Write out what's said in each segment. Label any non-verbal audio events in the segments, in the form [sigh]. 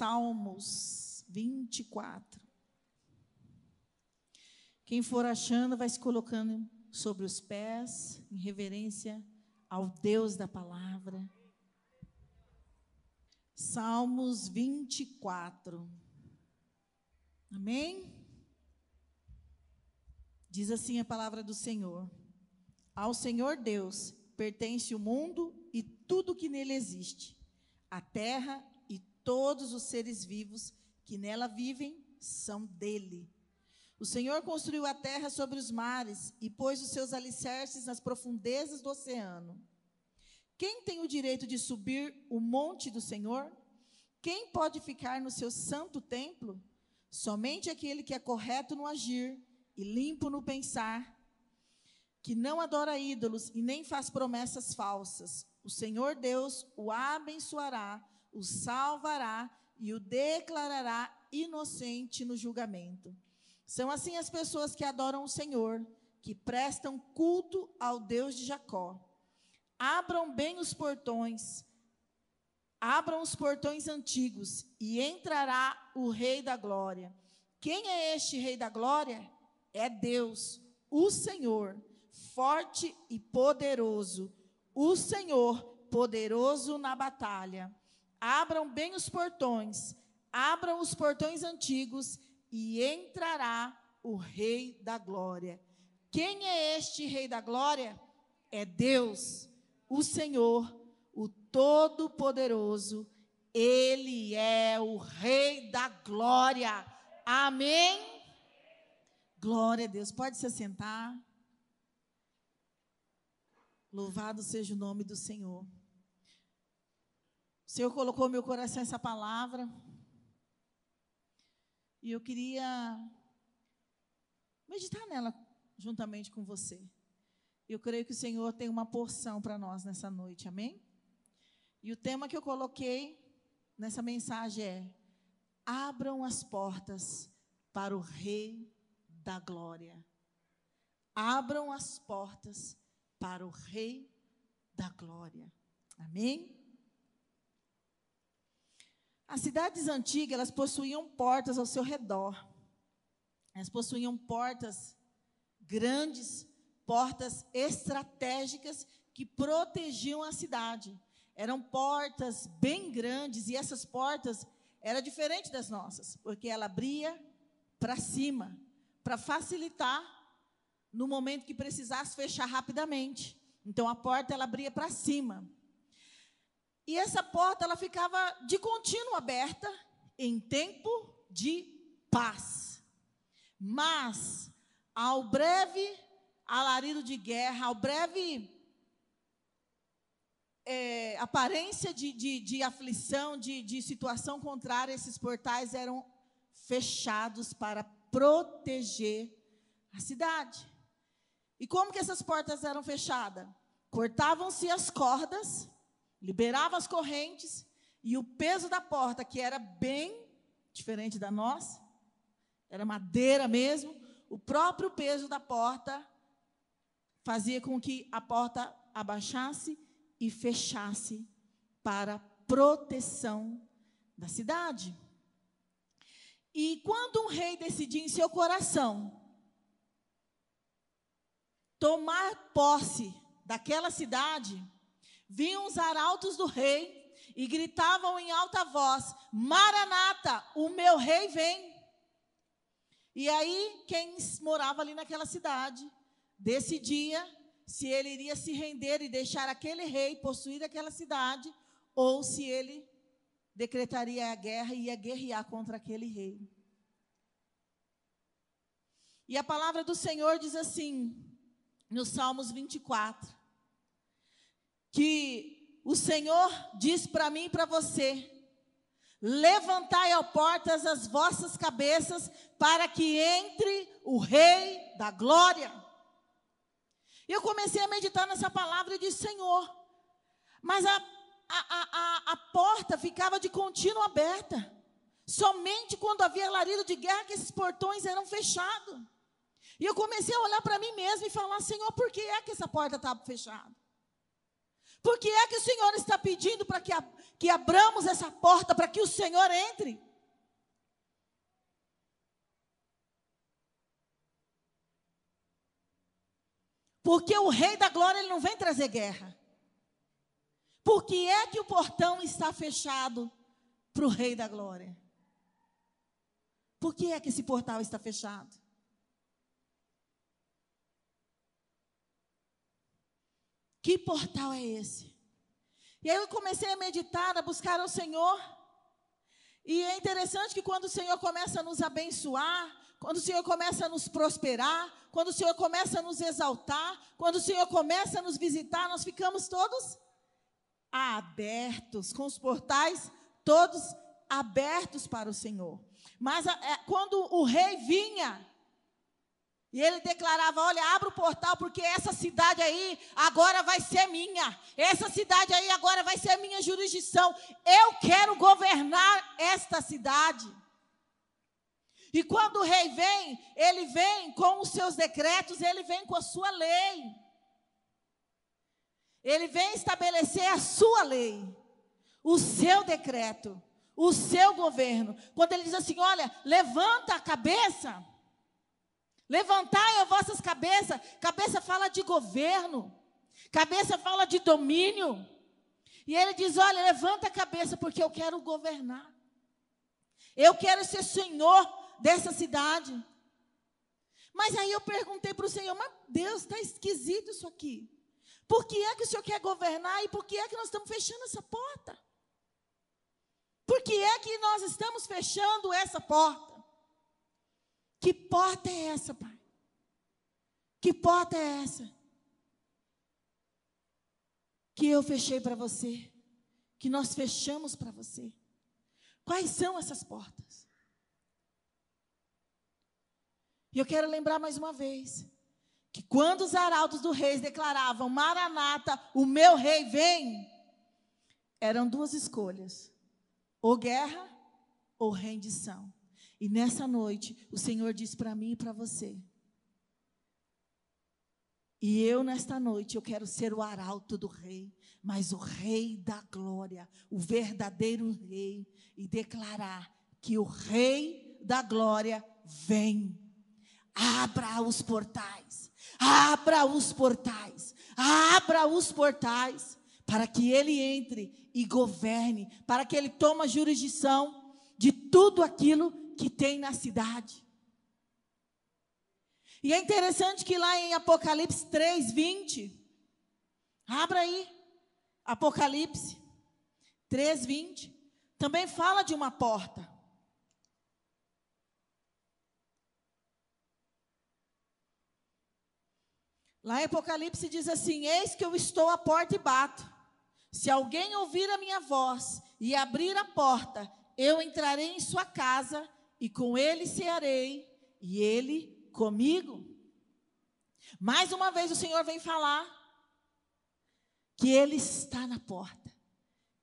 Salmos 24. Quem for achando, vai se colocando sobre os pés, em reverência ao Deus da palavra. Salmos 24. Amém? Diz assim a palavra do Senhor: Ao Senhor Deus pertence o mundo e tudo que nele existe, a terra todos os seres vivos que nela vivem são dele. O Senhor construiu a terra sobre os mares e pôs os seus alicerces nas profundezas do oceano. Quem tem o direito de subir o monte do Senhor? Quem pode ficar no seu santo templo? Somente aquele que é correto no agir e limpo no pensar, que não adora ídolos e nem faz promessas falsas. O Senhor Deus o abençoará, o salvará e o declarará inocente no julgamento. São assim as pessoas que adoram o Senhor, que prestam culto ao Deus de Jacó. Abram bem os portões, abram os portões antigos, e entrará o Rei da Glória. Quem é este Rei da Glória? É Deus, o Senhor, forte e poderoso, o Senhor, poderoso na batalha. Abram bem os portões, abram os portões antigos, e entrará o Rei da Glória. Quem é este Rei da Glória? É Deus, o Senhor, o Todo-Poderoso. Ele é o Rei da Glória. Amém? Glória a Deus. Pode se sentar. Louvado seja o nome do Senhor. O Senhor colocou no meu coração essa palavra. E eu queria meditar nela juntamente com você. Eu creio que o Senhor tem uma porção para nós nessa noite, amém? E o tema que eu coloquei nessa mensagem é: abram as portas para o Rei da Glória. Abram as portas para o Rei da Glória. Amém? As cidades antigas, elas possuíam portas ao seu redor. Elas possuíam portas grandes, portas estratégicas que protegiam a cidade. Eram portas bem grandes e essas portas eram diferentes das nossas, porque ela abria para cima, para facilitar no momento que precisasse fechar rapidamente. Então a porta ela abria para cima. E essa porta ela ficava de contínuo aberta em tempo de paz. Mas ao breve alarido de guerra, ao breve é, aparência de, de, de aflição, de, de situação contrária, esses portais eram fechados para proteger a cidade. E como que essas portas eram fechadas? Cortavam-se as cordas liberava as correntes e o peso da porta, que era bem diferente da nossa, era madeira mesmo, o próprio peso da porta fazia com que a porta abaixasse e fechasse para proteção da cidade. E quando um rei decidia em seu coração tomar posse daquela cidade, vinham os arautos do rei e gritavam em alta voz: Maranata, o meu rei vem. E aí, quem morava ali naquela cidade decidia se ele iria se render e deixar aquele rei possuir aquela cidade, ou se ele decretaria a guerra e ia guerrear contra aquele rei. E a palavra do Senhor diz assim, no Salmos 24: que o Senhor diz para mim e para você: Levantai, ó portas, as vossas cabeças, para que entre o Rei da Glória. E eu comecei a meditar nessa palavra e disse: Senhor, mas a, a, a, a porta ficava de contínuo aberta. Somente quando havia alarido de guerra que esses portões eram fechados. E eu comecei a olhar para mim mesmo e falar: Senhor, por que é que essa porta está fechada? Por que é que o Senhor está pedindo para que, que abramos essa porta para que o Senhor entre? Porque o Rei da Glória ele não vem trazer guerra. Por que é que o portão está fechado para o Rei da Glória? Por que é que esse portal está fechado? Que portal é esse? E aí eu comecei a meditar, a buscar o Senhor. E é interessante que quando o Senhor começa a nos abençoar, quando o Senhor começa a nos prosperar, quando o Senhor começa a nos exaltar, quando o Senhor começa a nos visitar, nós ficamos todos abertos, com os portais todos abertos para o Senhor. Mas é, quando o rei vinha, e ele declarava: Olha, abra o portal, porque essa cidade aí agora vai ser minha. Essa cidade aí agora vai ser minha jurisdição. Eu quero governar esta cidade. E quando o rei vem, ele vem com os seus decretos, ele vem com a sua lei. Ele vem estabelecer a sua lei, o seu decreto, o seu governo. Quando ele diz assim: Olha, levanta a cabeça. Levantai as vossas cabeças. Cabeça fala de governo. Cabeça fala de domínio. E ele diz: Olha, levanta a cabeça, porque eu quero governar. Eu quero ser senhor dessa cidade. Mas aí eu perguntei para o Senhor: Mas Deus, está esquisito isso aqui. Por que é que o Senhor quer governar e por que é que nós estamos fechando essa porta? Por que é que nós estamos fechando essa porta? Que porta é essa, Pai? Que porta é essa? Que eu fechei para você, que nós fechamos para você. Quais são essas portas? E eu quero lembrar mais uma vez que quando os arautos do rei declaravam: Maranata, o meu rei vem, eram duas escolhas: ou guerra ou rendição. E nessa noite, o Senhor diz para mim e para você. E eu, nesta noite, eu quero ser o arauto do rei, mas o rei da glória, o verdadeiro rei, e declarar que o rei da glória vem. Abra os portais, abra os portais, abra os portais, para que ele entre e governe, para que ele tome jurisdição de tudo aquilo que tem na cidade. E é interessante que lá em Apocalipse 3, 20, abra aí, Apocalipse 3, 20, também fala de uma porta. Lá em Apocalipse diz assim: Eis que eu estou à porta e bato. Se alguém ouvir a minha voz e abrir a porta, eu entrarei em sua casa e com ele cearei, e ele comigo. Mais uma vez o Senhor vem falar que ele está na porta,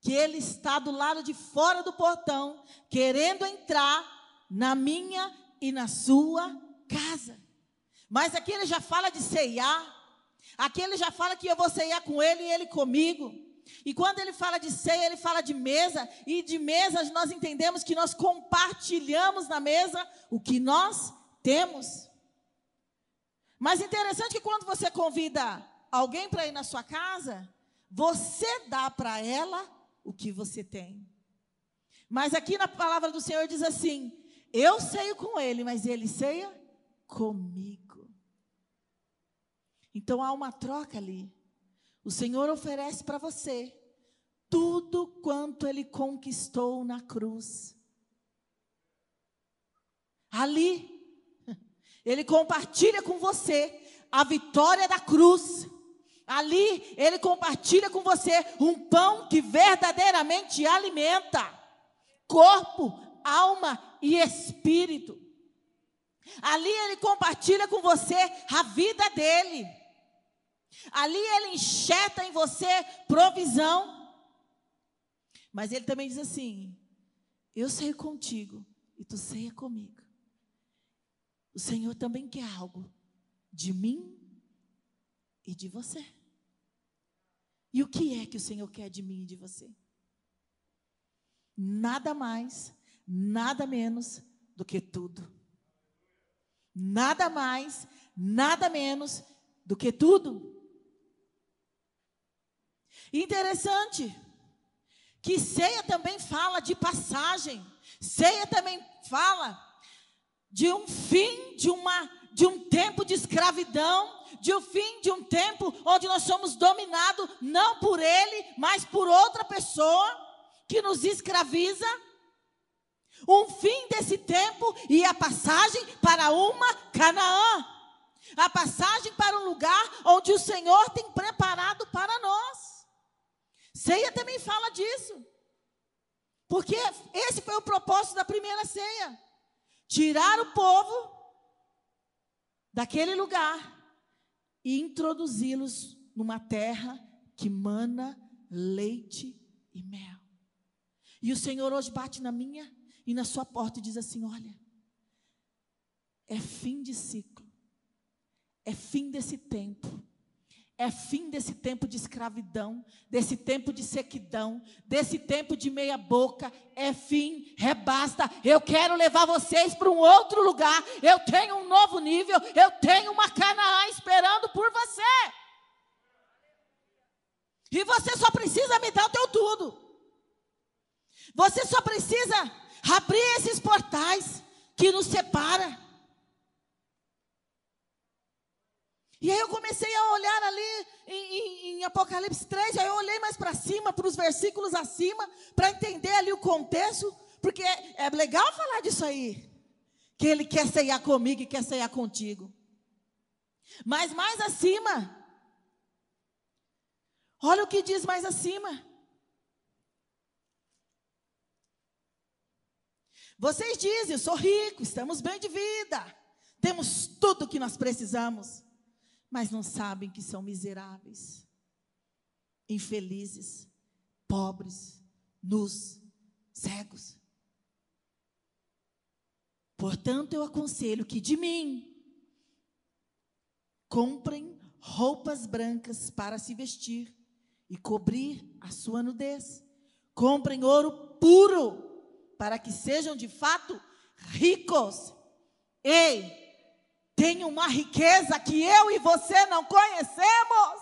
que ele está do lado de fora do portão, querendo entrar na minha e na sua casa. Mas aqui ele já fala de ceiar, aqui ele já fala que eu vou ceiar com ele e ele comigo. E quando ele fala de ceia, ele fala de mesa, e de mesa nós entendemos que nós compartilhamos na mesa o que nós temos. Mas interessante que quando você convida alguém para ir na sua casa, você dá para ela o que você tem. Mas aqui na palavra do Senhor diz assim: Eu ceio com ele, mas ele ceia comigo. Então há uma troca ali. O Senhor oferece para você tudo quanto ele conquistou na cruz. Ali, [laughs] ele compartilha com você a vitória da cruz. Ali, ele compartilha com você um pão que verdadeiramente alimenta. corpo, alma e espírito. Ali ele compartilha com você a vida dele. Ali ele enxerta em você provisão. Mas ele também diz assim: Eu sei contigo e tu ceia comigo. O Senhor também quer algo de mim e de você. E o que é que o Senhor quer de mim e de você? Nada mais, nada menos do que tudo. Nada mais, nada menos do que tudo. Interessante que ceia também fala de passagem. Ceia também fala de um fim de uma de um tempo de escravidão, de um fim de um tempo onde nós somos dominados não por ele, mas por outra pessoa que nos escraviza. Um fim desse tempo e a passagem para uma Canaã. A passagem para um lugar onde o Senhor tem preparado para nós. Ceia também fala disso. Porque esse foi o propósito da primeira ceia: tirar o povo daquele lugar e introduzi-los numa terra que mana leite e mel. E o Senhor hoje bate na minha e na sua porta e diz assim: Olha, é fim de ciclo, é fim desse tempo. É fim desse tempo de escravidão, desse tempo de sequidão, desse tempo de meia boca. É fim, é basta. Eu quero levar vocês para um outro lugar. Eu tenho um novo nível. Eu tenho uma Canaã esperando por você. E você só precisa me dar o teu tudo. Você só precisa abrir esses portais que nos separa. E aí eu comecei a olhar ali em, em, em Apocalipse 3, aí eu olhei mais para cima, para os versículos acima, para entender ali o contexto, porque é, é legal falar disso aí, que ele quer ceiar comigo e quer ceiar contigo. Mas mais acima, olha o que diz mais acima. Vocês dizem, eu sou rico, estamos bem de vida, temos tudo o que nós precisamos, mas não sabem que são miseráveis, infelizes, pobres, nus, cegos. Portanto, eu aconselho que de mim comprem roupas brancas para se vestir e cobrir a sua nudez. Comprem ouro puro para que sejam de fato ricos. Ei, tem uma riqueza que eu e você não conhecemos.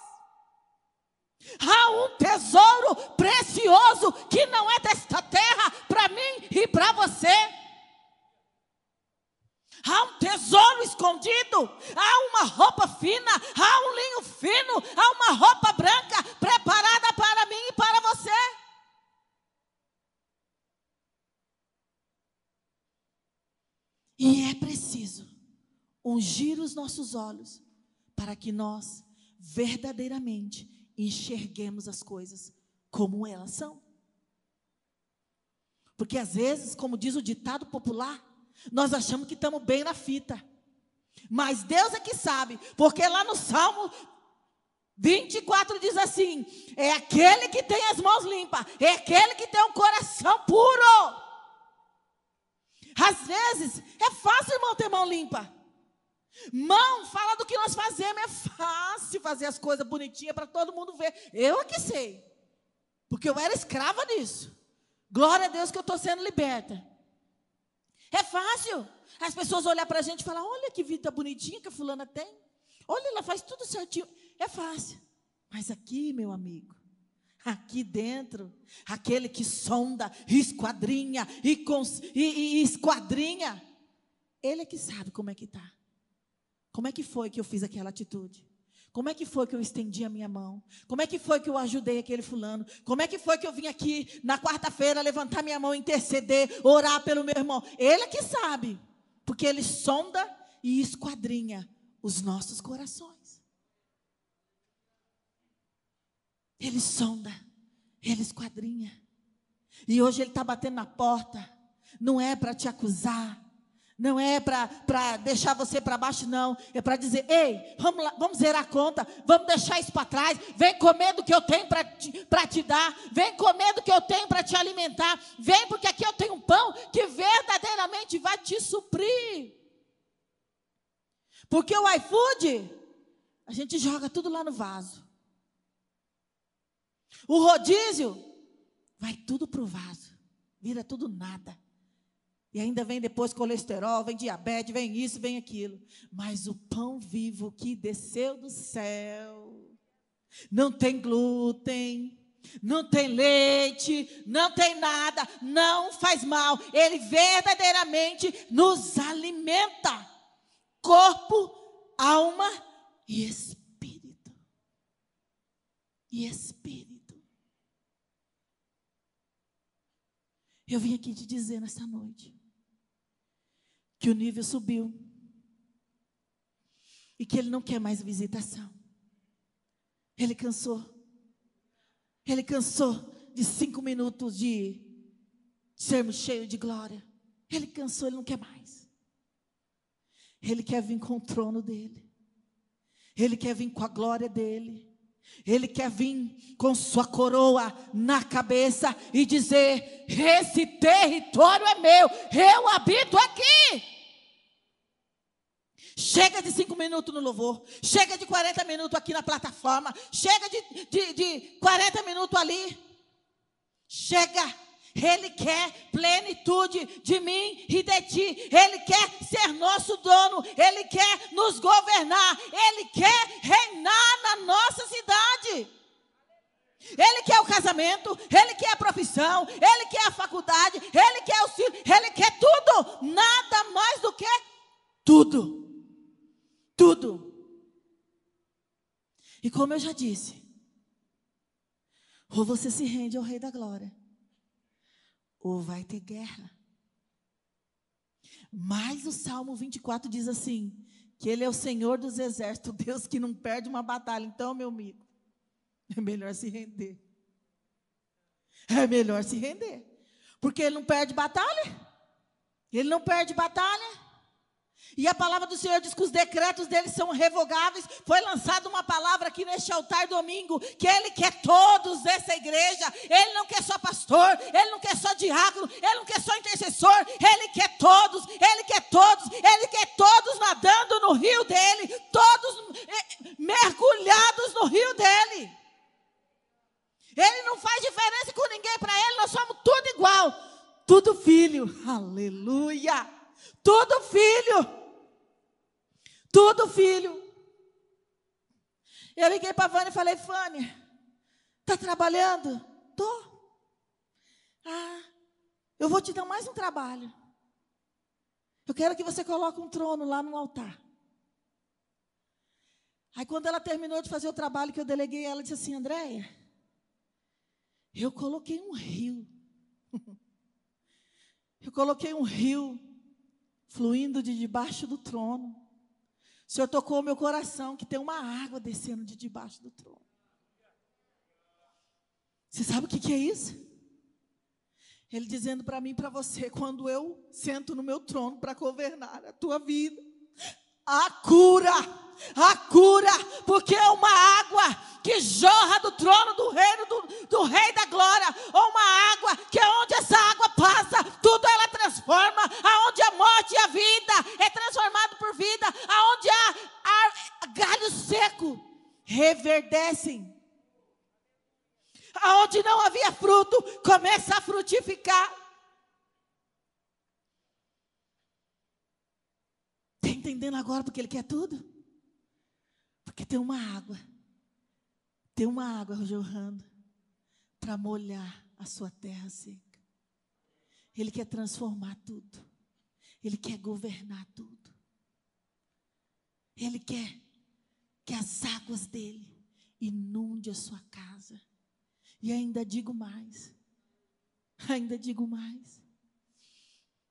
Há um tesouro precioso que não é desta terra para mim e para você. Há um tesouro escondido, há uma roupa fina, há um linho fino, há uma roupa branca preparada para mim e para você. E é preciso ungir os nossos olhos para que nós verdadeiramente enxerguemos as coisas como elas são. Porque às vezes, como diz o ditado popular, nós achamos que estamos bem na fita. Mas Deus é que sabe, porque lá no Salmo 24 diz assim: é aquele que tem as mãos limpas, é aquele que tem um coração puro. Às vezes, é fácil, irmão, ter mão limpa. Mão, fala do que nós fazemos. É fácil fazer as coisas bonitinhas para todo mundo ver. Eu é que sei. Porque eu era escrava disso. Glória a Deus que eu estou sendo liberta. É fácil. As pessoas olhar para a gente e falar: olha que vida bonitinha que a fulana tem. Olha, ela faz tudo certinho. É fácil. Mas aqui, meu amigo, aqui dentro, aquele que sonda, esquadrinha e, cons, e, e esquadrinha, ele é que sabe como é que está. Como é que foi que eu fiz aquela atitude? Como é que foi que eu estendi a minha mão? Como é que foi que eu ajudei aquele fulano? Como é que foi que eu vim aqui na quarta-feira levantar minha mão, interceder, orar pelo meu irmão? Ele é que sabe, porque ele sonda e esquadrinha os nossos corações. Ele sonda, ele esquadrinha. E hoje Ele está batendo na porta. Não é para te acusar. Não é para deixar você para baixo, não. É para dizer: ei, vamos, lá, vamos zerar a conta, vamos deixar isso para trás. Vem comer do que eu tenho para te, te dar. Vem comer do que eu tenho para te alimentar. Vem, porque aqui eu tenho um pão que verdadeiramente vai te suprir. Porque o iFood, a gente joga tudo lá no vaso. O rodízio, vai tudo para o vaso. Vira tudo nada. E ainda vem depois colesterol, vem diabetes, vem isso, vem aquilo. Mas o pão vivo que desceu do céu não tem glúten, não tem leite, não tem nada, não faz mal. Ele verdadeiramente nos alimenta corpo, alma e espírito. E espírito. Eu vim aqui te dizer nessa noite que o nível subiu e que ele não quer mais visitação. Ele cansou. Ele cansou de cinco minutos de sermos cheios de glória. Ele cansou, ele não quer mais. Ele quer vir com o trono dele. Ele quer vir com a glória dele. Ele quer vir com sua coroa na cabeça e dizer: Esse território é meu, eu habito aqui. Chega de cinco minutos no louvor. Chega de 40 minutos aqui na plataforma. Chega de, de, de 40 minutos ali. Chega. Ele quer plenitude de mim e de ti. Ele quer ser nosso dono. Ele quer nos governar. Ele quer reinar na nossa cidade. Ele quer o casamento, ele quer a profissão, ele quer a faculdade, ele quer o filho, ele quer tudo, nada mais do que tudo. Tudo. E como eu já disse, ou você se rende ao Rei da Glória, ou vai ter guerra. Mas o Salmo 24 diz assim: que Ele é o Senhor dos exércitos, Deus que não perde uma batalha. Então, meu amigo, é melhor se render. É melhor se render. Porque Ele não perde batalha. Ele não perde batalha. E a palavra do Senhor diz que os decretos dele são revogáveis. Foi lançada uma palavra aqui neste altar domingo, que ele quer todos dessa igreja. Ele não quer só pastor, ele não quer só diácono, ele não quer só intercessor, ele quer todos, ele quer todos, ele quer todos nadando no rio dele, todos eh, mergulhados no rio dele. Ele não faz diferença com ninguém para ele, nós somos tudo igual. Tudo filho. [laughs] Aleluia. Tudo filho. Tudo, filho. Eu liguei para a Vânia e falei, Vânia, está trabalhando? Tô. Ah, eu vou te dar mais um trabalho. Eu quero que você coloque um trono lá no altar. Aí quando ela terminou de fazer o trabalho que eu deleguei, ela disse assim, Andréia, eu coloquei um rio. [laughs] Eu coloquei um rio fluindo de debaixo do trono. O Senhor tocou meu coração que tem uma água descendo de debaixo do trono. Você sabe o que, que é isso? Ele dizendo para mim e para você: [laughs] quando eu sento no meu trono para governar a tua vida, a cura, a cura, porque é uma água que jorra do trono do reino do, do Rei da Glória, ou uma água que é onde essa água passa, tudo ela transforma, aonde a morte e a vida é transformado por vida, aonde há, há galho seco reverdecem. Aonde não havia fruto, começa a frutificar. Está entendendo agora porque ele quer tudo? Porque tem uma água, tem uma água jorrando para molhar a sua terra seca. Ele quer transformar tudo. Ele quer governar tudo. Ele quer que as águas dele inunde a sua casa. E ainda digo mais. Ainda digo mais.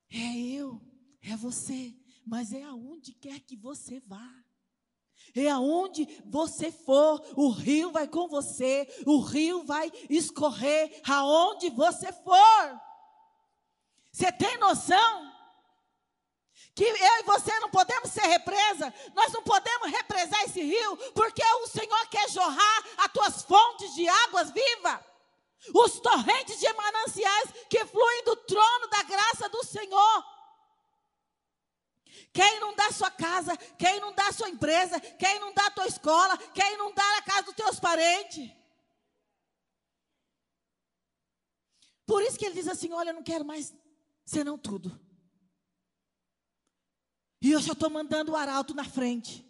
É eu, é você, mas é aonde quer que você vá. E aonde você for, o rio vai com você, o rio vai escorrer aonde você for. Você tem noção? Que eu e você não podemos ser represa, nós não podemos represar esse rio, porque o Senhor quer jorrar as tuas fontes de águas vivas, os torrentes de mananciais que fluem do trono da graça do Senhor quer inundar sua casa, quer inundar sua empresa, quer inundar tua escola, quer inundar a casa dos teus parentes. Por isso que ele diz assim: Olha, eu não quero mais senão tudo. E eu já estou mandando o arauto na frente.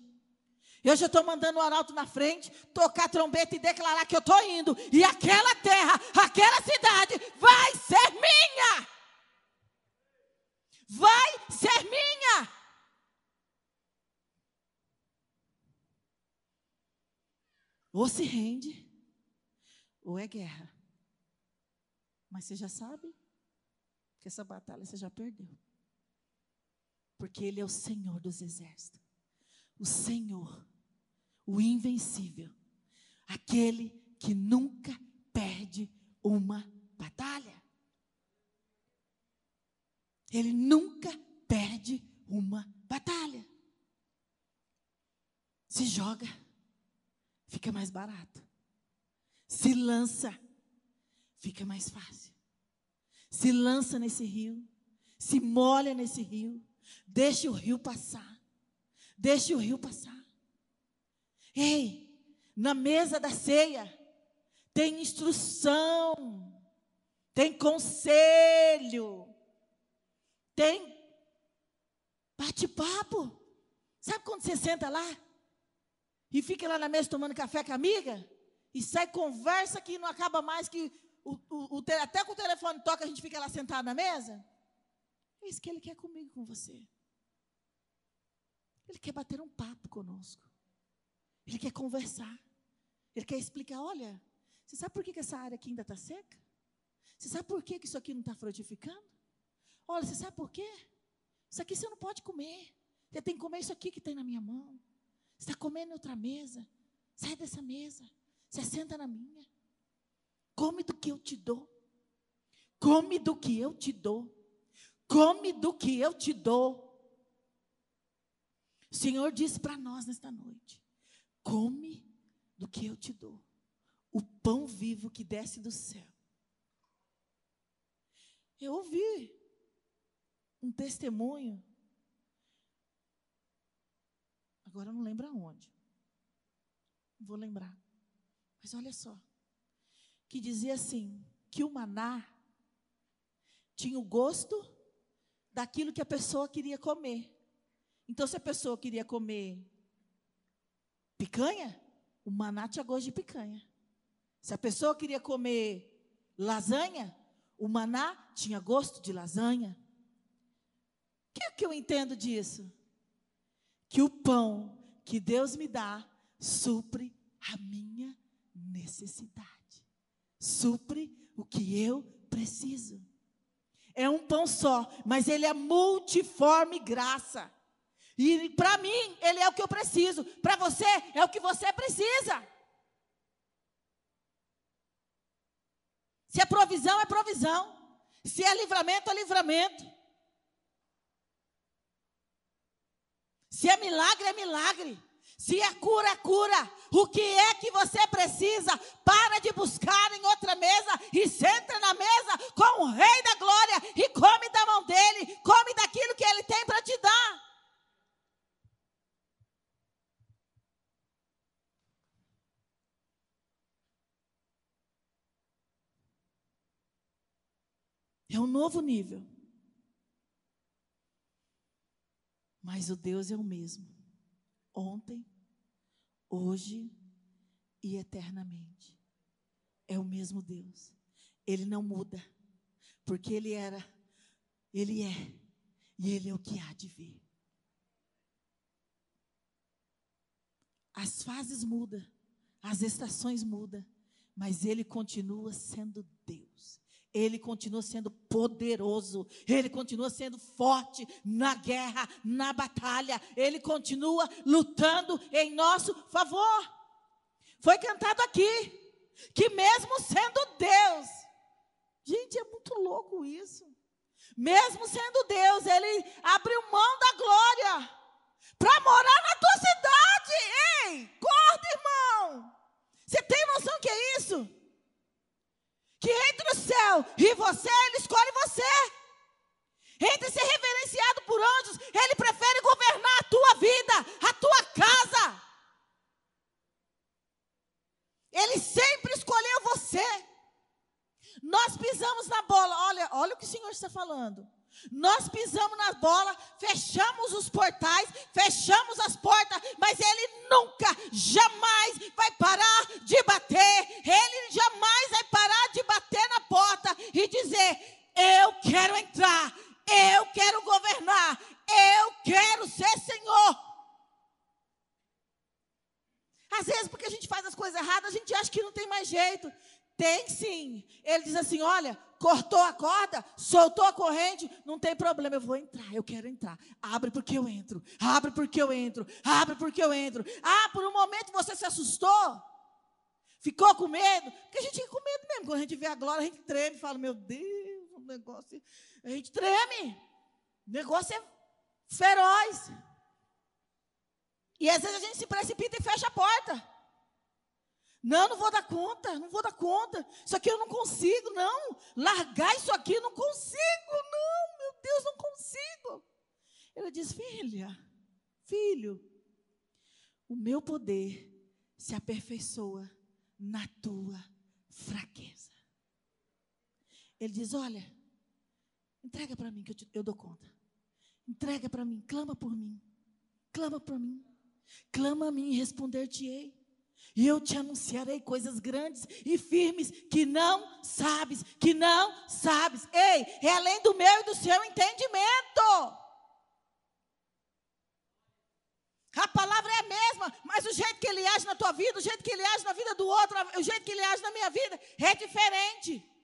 Eu já estou mandando o arauto na frente, tocar trombeta e declarar que eu estou indo. E aquela terra, aquela cidade vai ser minha. Vai ser minha. Ou se rende, ou é guerra. Mas você já sabe que essa batalha você já perdeu. Porque Ele é o Senhor dos exércitos. O Senhor, o invencível. Aquele que nunca perde uma batalha. Ele nunca perde uma batalha. Se joga fica mais barato. Se lança, fica mais fácil. Se lança nesse rio, se molha nesse rio, deixa o rio passar. Deixa o rio passar. Ei, na mesa da ceia tem instrução, tem conselho, tem bate-papo. Sabe quando você senta lá e fica lá na mesa tomando café com a amiga, e sai conversa que não acaba mais, que o, o, o, até com o telefone toca, a gente fica lá sentado na mesa. É isso que ele quer comigo, com você. Ele quer bater um papo conosco. Ele quer conversar. Ele quer explicar: olha, você sabe por que, que essa área aqui ainda está seca? Você sabe por que, que isso aqui não está frutificando? Olha, você sabe por quê? Isso aqui você não pode comer. Você tem que comer isso aqui que tem na minha mão. Você está comendo em outra mesa. Sai dessa mesa. Você senta na minha. Come do que eu te dou. Come do que eu te dou. Come do que eu te dou. O Senhor disse para nós nesta noite: Come do que eu te dou. O pão vivo que desce do céu. Eu ouvi um testemunho Agora não lembro aonde. Vou lembrar. Mas olha só. Que dizia assim: que o maná tinha o gosto daquilo que a pessoa queria comer. Então, se a pessoa queria comer picanha, o maná tinha gosto de picanha. Se a pessoa queria comer lasanha, o maná tinha gosto de lasanha. O que é que eu entendo disso? Que o pão que Deus me dá supre a minha necessidade, supre o que eu preciso. É um pão só, mas ele é multiforme graça. E para mim, ele é o que eu preciso. Para você, é o que você precisa. Se é provisão, é provisão. Se é livramento, é livramento. Se é milagre, é milagre. Se é cura, é cura. O que é que você precisa? Para de buscar em outra mesa e senta na mesa com o Rei da Glória e come da mão dele, come daquilo que ele tem para te dar. É um novo nível. Mas o Deus é o mesmo. Ontem, hoje e eternamente. É o mesmo Deus. Ele não muda. Porque ele era, ele é, e ele é o que há de vir. As fases mudam, as estações mudam, mas ele continua sendo Deus. Ele continua sendo poderoso, ele continua sendo forte na guerra, na batalha, ele continua lutando em nosso favor. Foi cantado aqui que, mesmo sendo Deus, gente, é muito louco isso. Mesmo sendo Deus, ele abriu mão da glória para morar na tua cidade. Ei, corta, irmão. Você tem noção que é isso? Que entre o céu e você, Ele escolhe você. Entre ser reverenciado por anjos, Ele prefere governar a tua vida, a tua casa. Ele sempre escolheu você. Nós pisamos na bola. Olha, olha o que o Senhor está falando. Nós pisamos na bola, fechamos os portais, fechamos as portas, mas ele nunca, jamais vai parar de bater. Ele jamais vai parar de bater na porta e dizer: Eu quero entrar, eu quero governar, eu quero ser Senhor. Às vezes, porque a gente faz as coisas erradas, a gente acha que não tem mais jeito. Tem sim. Ele diz assim: olha, cortou a corda, soltou a corrente, não tem problema, eu vou entrar, eu quero entrar. Abre porque eu entro, abre porque eu entro, abre porque eu entro. Ah, por um momento você se assustou, ficou com medo, porque a gente fica com medo mesmo. Quando a gente vê a glória, a gente treme e fala: meu Deus, o negócio. A gente treme, o negócio é feroz. E às vezes a gente se precipita e fecha a porta. Não, não vou dar conta, não vou dar conta. Isso aqui eu não consigo, não. Largar isso aqui eu não consigo, não. Meu Deus, não consigo. Ele diz: Filha, filho, o meu poder se aperfeiçoa na tua fraqueza. Ele diz: Olha, entrega para mim que eu, te, eu dou conta. Entrega para mim, clama por mim. Clama por mim. Clama a mim e responder-te-ei. E eu te anunciarei coisas grandes e firmes que não sabes, que não sabes. Ei, é além do meu e do seu entendimento. A palavra é a mesma, mas o jeito que ele age na tua vida, o jeito que ele age na vida do outro, o jeito que ele age na minha vida é diferente.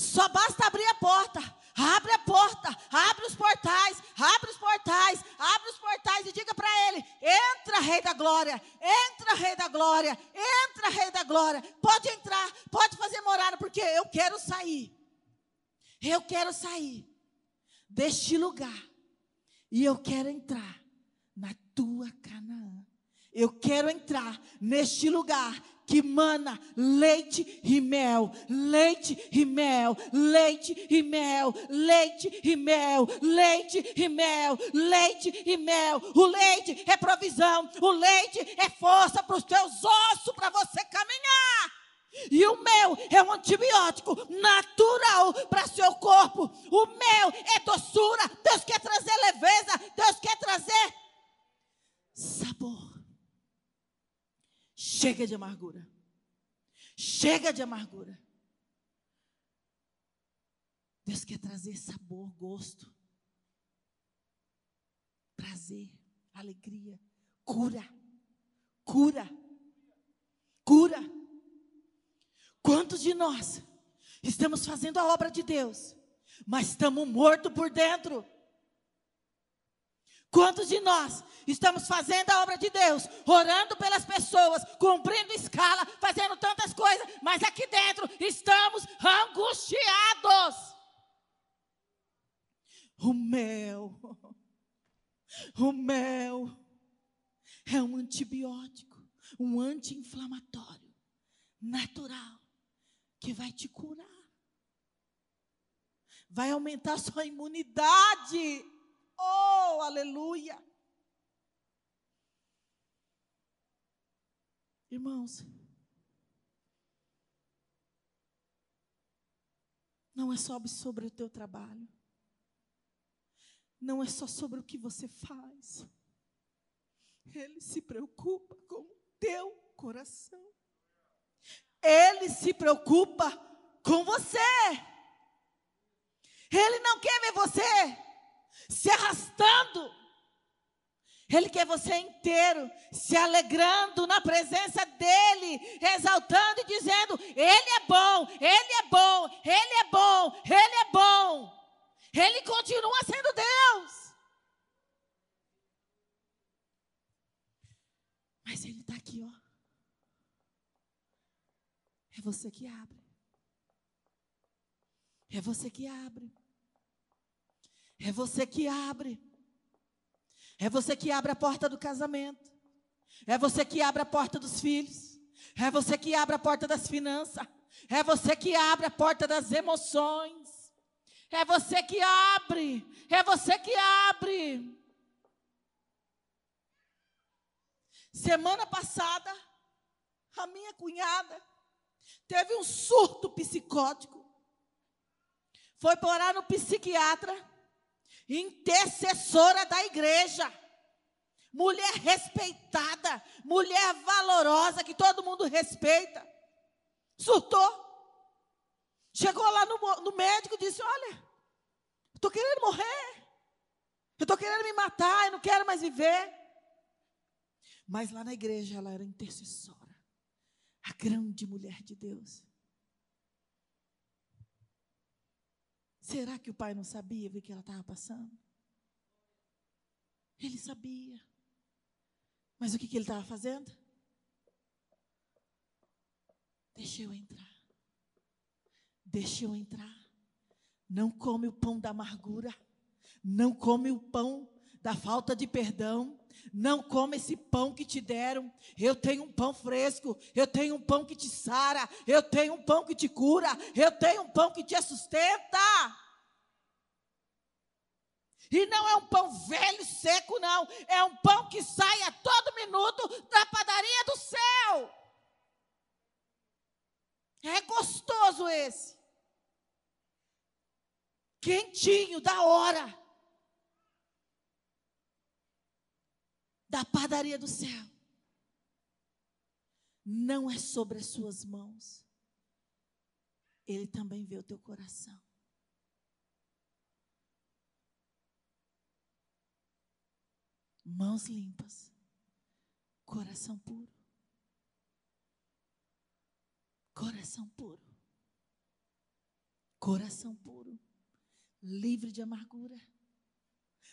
Só basta abrir a porta. Abre a porta, abre os portais, abre os portais, abre os portais e diga para ele: entra, Rei da Glória, entra, Rei da Glória, entra, Rei da Glória. Pode entrar, pode fazer morada, porque eu quero sair. Eu quero sair deste lugar e eu quero entrar na tua Canaã. Eu quero entrar neste lugar que mana leite e mel, leite e mel, leite e mel, leite e mel, leite e mel, leite e mel. O leite é provisão, o leite é força para os teus ossos para você caminhar. E o mel é um antibiótico natural para seu corpo. O mel é doçura. Deus quer trazer leveza. Deus quer trazer sabor. Chega de amargura. Chega de amargura. Deus quer trazer sabor, gosto, prazer, alegria, cura, cura, cura. Quantos de nós estamos fazendo a obra de Deus, mas estamos mortos por dentro? Quantos de nós estamos fazendo a obra de Deus, orando pelas pessoas, cumprindo escala, fazendo tantas coisas, mas aqui dentro estamos angustiados? O mel, o mel é um antibiótico, um anti-inflamatório natural que vai te curar, vai aumentar sua imunidade. Oh, aleluia! Irmãos, não é só sobre o teu trabalho, não é só sobre o que você faz. Ele se preocupa com o teu coração. Ele se preocupa com você. Ele não quer ver você se arrastando. Ele quer você inteiro, se alegrando na presença dEle, exaltando e dizendo: Ele é bom, Ele é bom, Ele é bom, Ele é bom. Ele continua sendo Deus. Mas Ele está aqui, ó. É você que abre. É você que abre. É você que abre. É você que abre a porta do casamento. É você que abre a porta dos filhos. É você que abre a porta das finanças. É você que abre a porta das emoções. É você que abre. É você que abre. Semana passada, a minha cunhada teve um surto psicótico. Foi morar no psiquiatra intercessora da igreja, mulher respeitada, mulher valorosa, que todo mundo respeita. Surtou. Chegou lá no, no médico e disse: Olha, estou querendo morrer, eu estou querendo me matar, eu não quero mais viver. Mas lá na igreja ela era intercessora, a grande mulher de Deus. Será que o pai não sabia o que ela estava passando? Ele sabia. Mas o que, que ele estava fazendo? Deixa eu entrar. Deixa eu entrar. Não come o pão da amargura. Não come o pão da falta de perdão. Não come esse pão que te deram. Eu tenho um pão fresco. Eu tenho um pão que te sara. Eu tenho um pão que te cura. Eu tenho um pão que te sustenta. E não é um pão velho, seco, não. É um pão que sai a todo minuto da padaria do céu. É gostoso esse. Quentinho, da hora. Da padaria do céu. Não é sobre as suas mãos. Ele também vê o teu coração. mãos limpas, coração puro. Coração puro. Coração puro. Livre de amargura.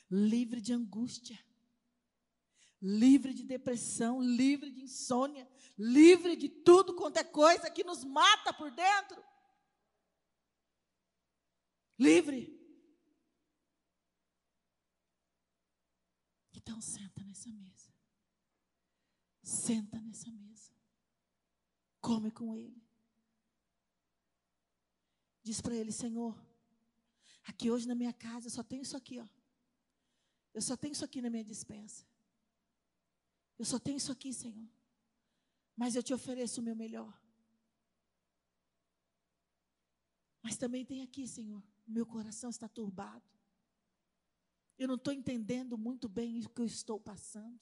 Livre de angústia. Livre de depressão, livre de insônia, livre de tudo quanto é coisa que nos mata por dentro. Livre. Então senta nessa mesa. Senta nessa mesa. Come com ele. Diz para ele, Senhor, aqui hoje na minha casa eu só tenho isso aqui, ó. Eu só tenho isso aqui na minha dispensa. Eu só tenho isso aqui, Senhor. Mas eu te ofereço o meu melhor. Mas também tem aqui, Senhor, meu coração está turbado. Eu não estou entendendo muito bem o que eu estou passando.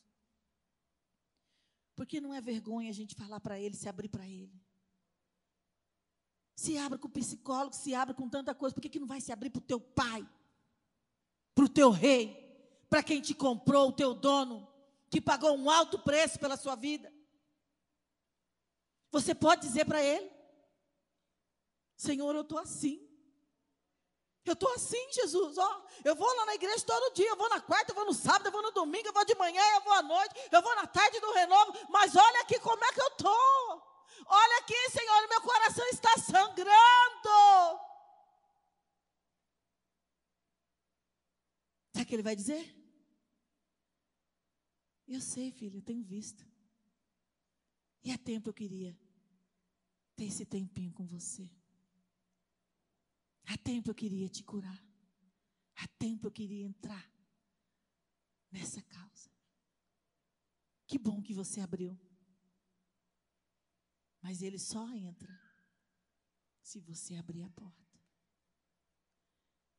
Porque não é vergonha a gente falar para ele, se abrir para ele. Se abre com o psicólogo, se abre com tanta coisa. Por que, que não vai se abrir para o teu pai? Para o teu rei? Para quem te comprou, o teu dono? Que pagou um alto preço pela sua vida? Você pode dizer para ele: Senhor, eu estou assim. Eu estou assim, Jesus, ó. Eu vou lá na igreja todo dia, eu vou na quarta, eu vou no sábado, eu vou no domingo, eu vou de manhã, eu vou à noite, eu vou na tarde do renovo, mas olha aqui como é que eu estou. Olha aqui, Senhor, meu coração está sangrando. Sabe o que ele vai dizer? Eu sei, filho, eu tenho visto. E há tempo eu queria ter esse tempinho com você. Há tempo eu queria te curar. Há tempo eu queria entrar nessa causa. Que bom que você abriu. Mas ele só entra se você abrir a porta.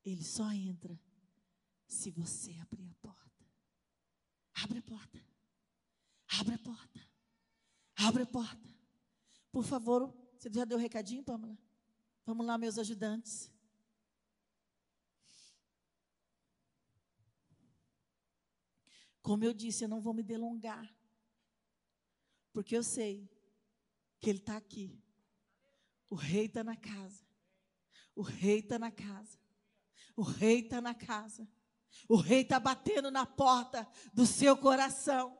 Ele só entra se você abrir a porta. Abre a porta. Abre a porta. Abre a porta. Por favor, você já deu o um recadinho, Pamela? Vamos lá, meus ajudantes. Como eu disse, eu não vou me delongar. Porque eu sei que Ele está aqui. O rei está na casa. O rei está na casa. O rei está na casa. O rei está batendo na porta do seu coração.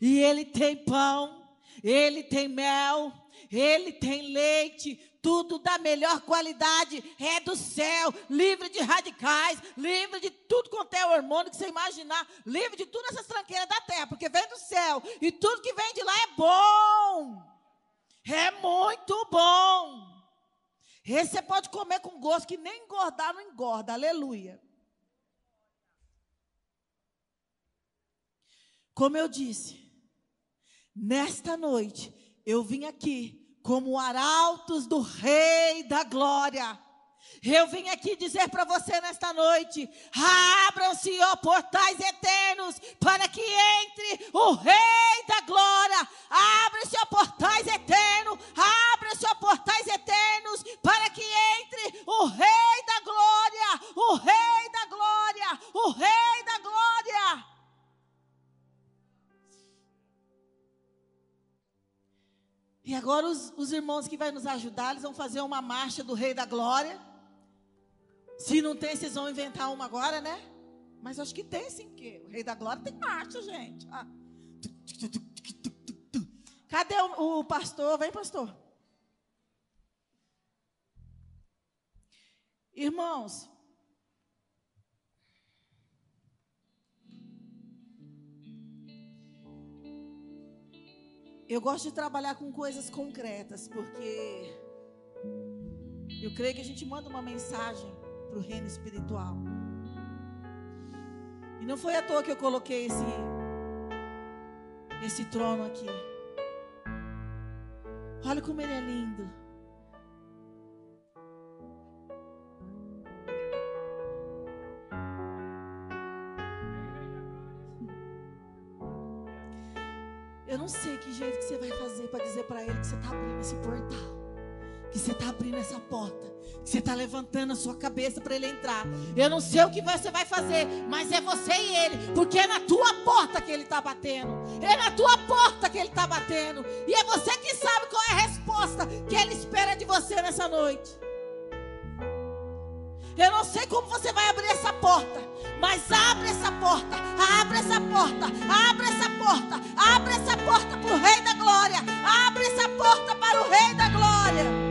E ele tem pão, ele tem mel, ele tem leite, tudo da melhor qualidade, é do céu, livre de radicais, livre de tudo quanto é hormônio que você imaginar, livre de todas essas tranqueiras da terra, porque vem do céu, e tudo que vem de lá é bom, é muito bom. Esse você pode comer com gosto, que nem engordar não engorda, aleluia. Como eu disse, nesta noite eu vim aqui como arautos do Rei da Glória. Eu vim aqui dizer para você nesta noite: abram-se, ó portais eternos, para que entre o Rei da Glória. Abram-se, ó portais eternos, abram-se, ó portais eternos, para que entre o Rei da Glória, o Rei da Glória, o Rei da Glória. E agora os, os irmãos que vão nos ajudar, eles vão fazer uma marcha do Rei da Glória. Se não tem, vocês vão inventar uma agora, né? Mas acho que tem sim, porque o Rei da Glória tem marcha, gente. Ah. Cadê o, o pastor? Vem, pastor. Irmãos, Eu gosto de trabalhar com coisas concretas, porque eu creio que a gente manda uma mensagem para o reino espiritual. E não foi à toa que eu coloquei esse, esse trono aqui. Olha como ele é lindo. você está abrindo essa porta, você está levantando a sua cabeça para ele entrar. Eu não sei o que você vai fazer, mas é você e ele, porque é na tua porta que ele está batendo, é na tua porta que ele está batendo, e é você que sabe qual é a resposta que ele espera de você nessa noite. Eu não sei como você vai abrir essa porta, mas abre essa porta, abre essa porta, abre essa porta, abre essa porta para o Rei da Glória, abre essa porta para o Rei da Glória.